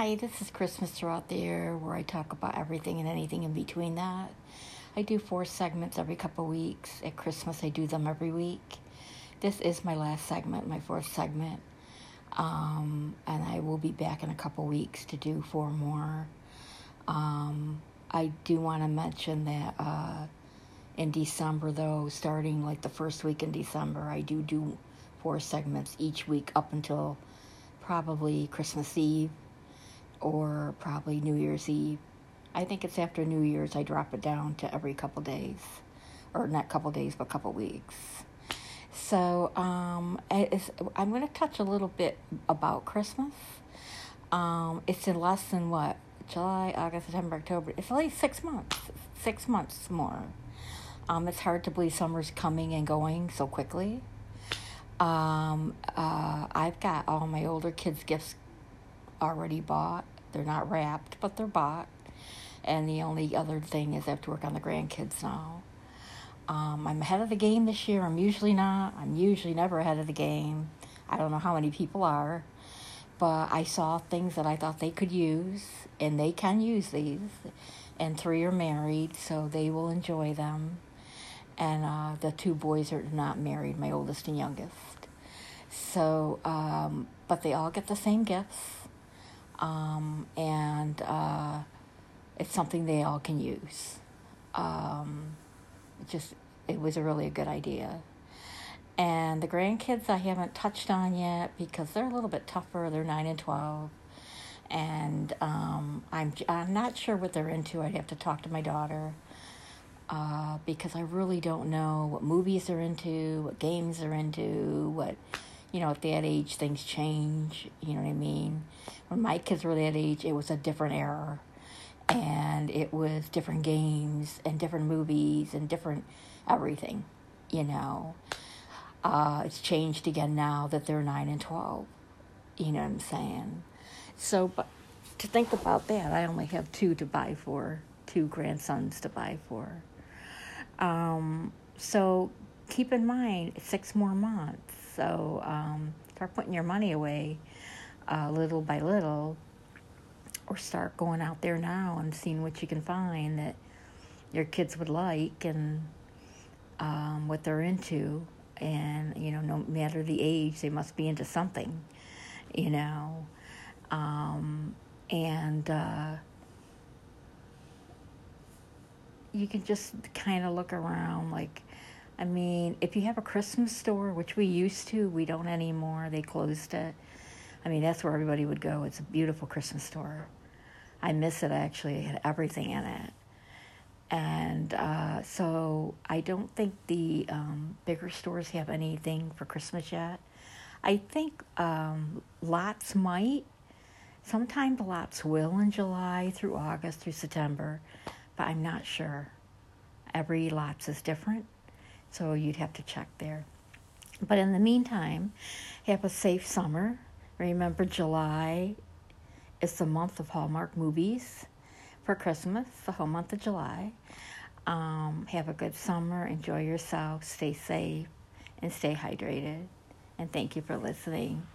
Hi, this is Christmas Throughout the Year, where I talk about everything and anything in between that. I do four segments every couple weeks. At Christmas, I do them every week. This is my last segment, my fourth segment. Um, and I will be back in a couple weeks to do four more. Um, I do want to mention that uh, in December, though, starting like the first week in December, I do do four segments each week up until probably Christmas Eve or probably New Year's Eve. I think it's after New Year's I drop it down to every couple days, or not couple days, but couple weeks. So um, I'm going to touch a little bit about Christmas. Um, it's in less than what July, August, September, October. It's only six months. Six months more. Um, it's hard to believe summer's coming and going so quickly. Um, uh, I've got all my older kids' gifts already bought. They're not wrapped, but they're bought. And the only other thing is I have to work on the grandkids now. Um, I'm ahead of the game this year. I'm usually not. I'm usually never ahead of the game. I don't know how many people are, but I saw things that I thought they could use, and they can use these. And three are married, so they will enjoy them. And uh, the two boys are not married, my oldest and youngest. So, um, but they all get the same gifts um, and uh, it's something they all can use. Um, it just it was a really a good idea. And the grandkids I haven't touched on yet because they're a little bit tougher. They're nine and twelve, and um, I'm I'm not sure what they're into. I'd have to talk to my daughter. Uh, because I really don't know what movies they're into, what games they're into, what you know, at that age, things change. You know what I mean? When my kids were that age, it was a different era. And it was different games and different movies and different everything, you know. Uh, it's changed again now that they're 9 and 12. You know what I'm saying? So, but to think about that, I only have two to buy for, two grandsons to buy for. Um, so keep in mind, six more months so um, start putting your money away uh, little by little, or start going out there now and seeing what you can find that your kids would like and um, what they're into. And, you know, no matter the age, they must be into something, you know. Um, and uh, you can just kind of look around like, I mean, if you have a Christmas store, which we used to, we don't anymore, they closed it. I mean, that's where everybody would go. It's a beautiful Christmas store. I miss it I actually, it had everything in it. And uh, so I don't think the um, bigger stores have anything for Christmas yet. I think um, lots might. Sometimes lots will in July through August through September, but I'm not sure. Every lots is different. So you'd have to check there. But in the meantime, have a safe summer. Remember, July is the month of Hallmark movies for Christmas, the whole month of July. Um, have a good summer, enjoy yourself, stay safe, and stay hydrated. And thank you for listening.